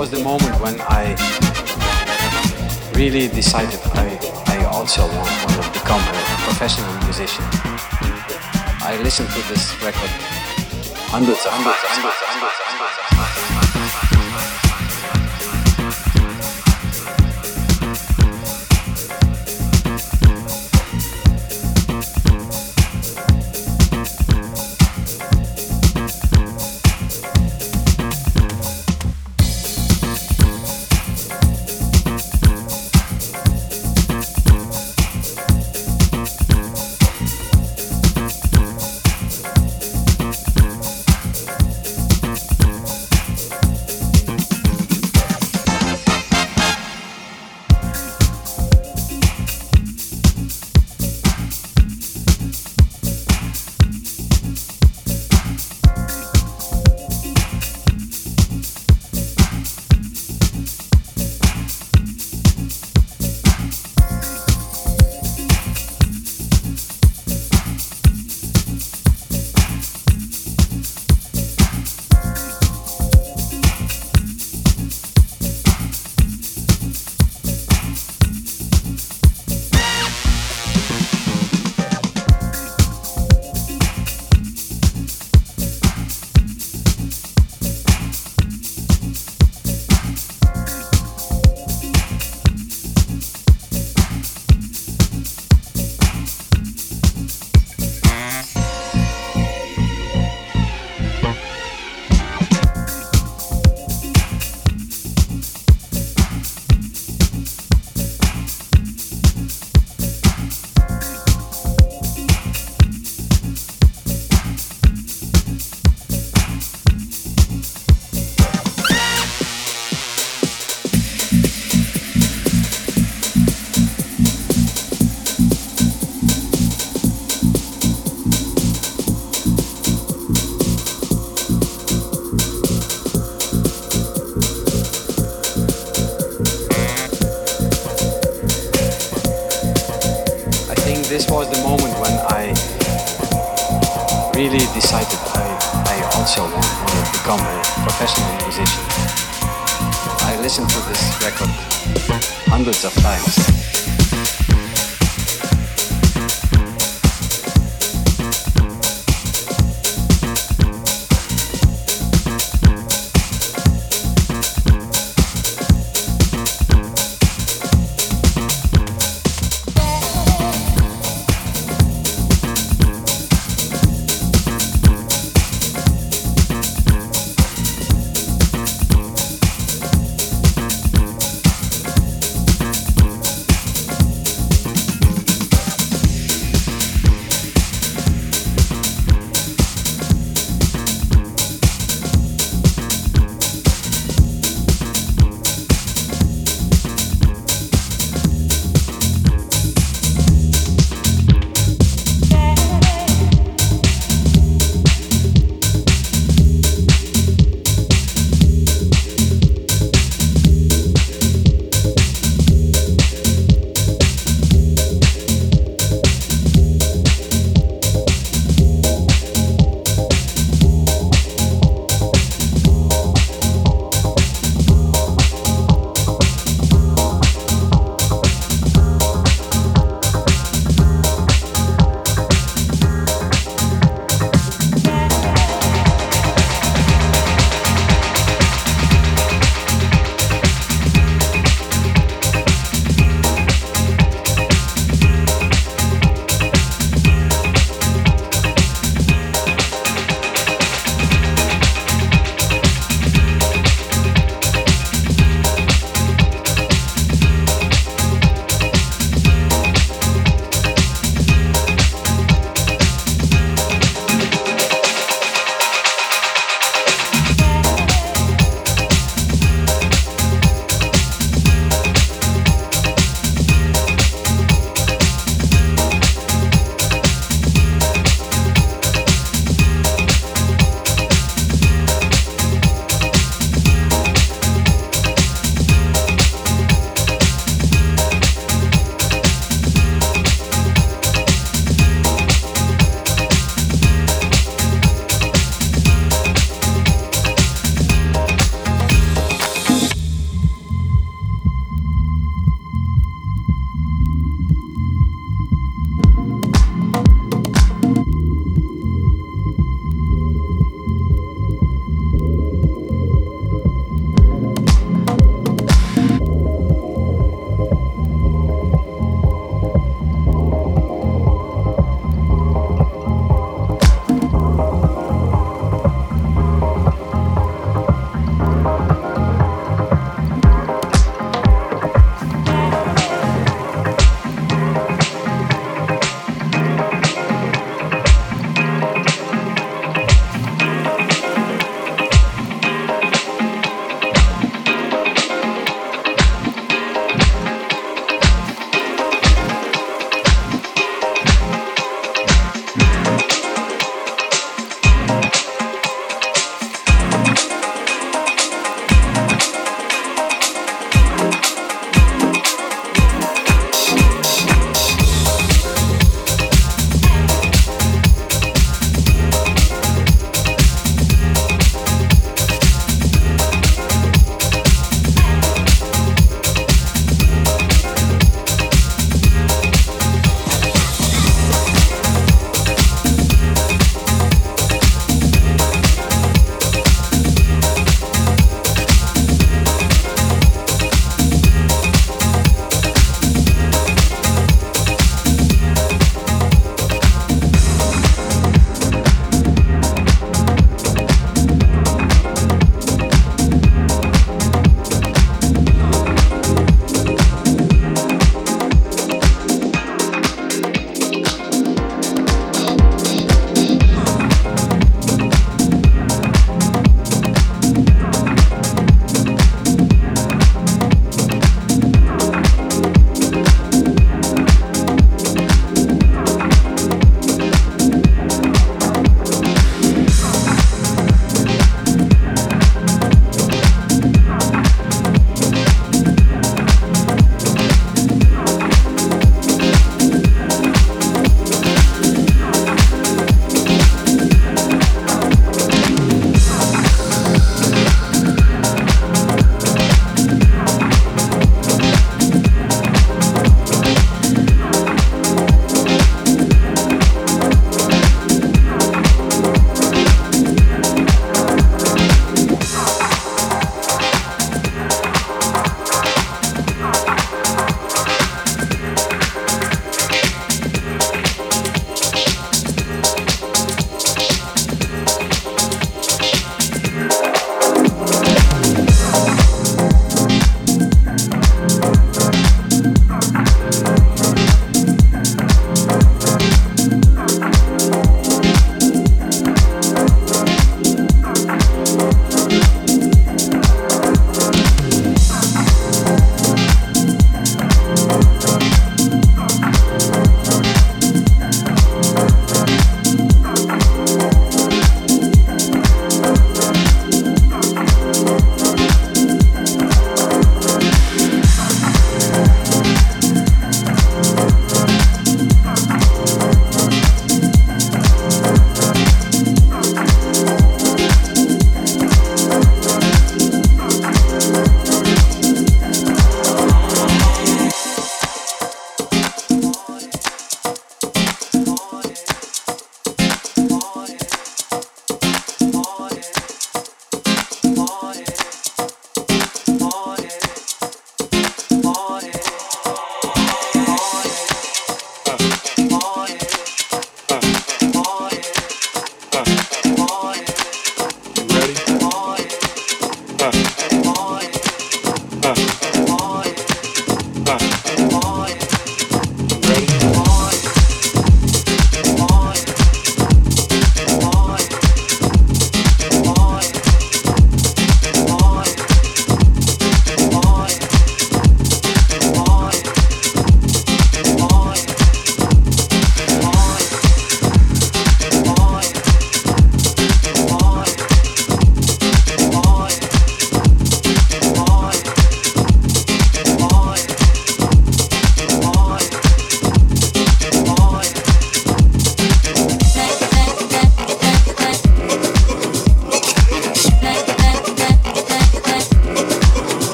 was the moment when I really decided I, I also want, to become a professional musician. I listened to this record hundreds of hundreds, hundreds, hundreds, hundreds,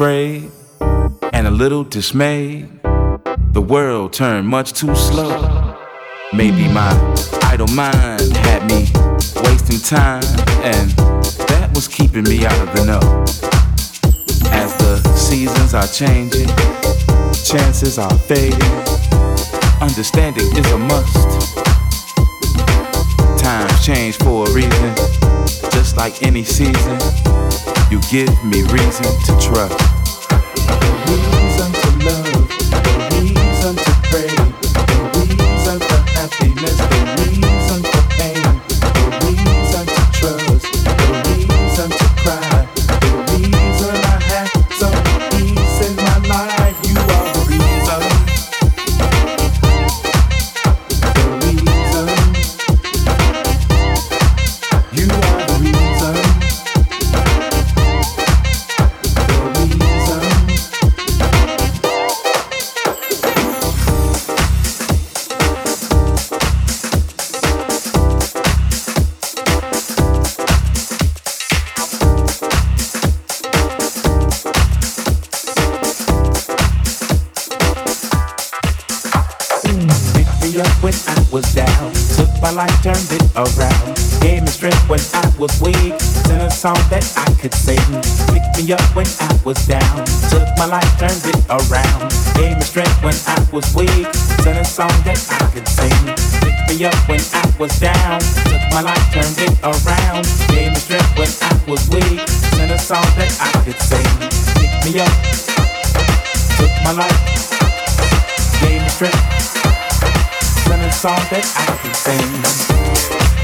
afraid and a little dismayed. The world turned much too slow. Maybe my idle mind had me wasting time, and that was keeping me out of the know. As the seasons are changing, chances are fading. Understanding is a must. Times change for a reason, just like any season. You give me reason to trust. Song that I could sing. Picked me up when I was down. Took my life, turned it around. Gave me strength when I was weak. Sent a song that I could sing. Picked me up when I was down. Took my life, turned it around. Gave me strength when I was weak. Sent a song that I could sing. Picked me up. Took my life. Gave me strength and a song that I could sing.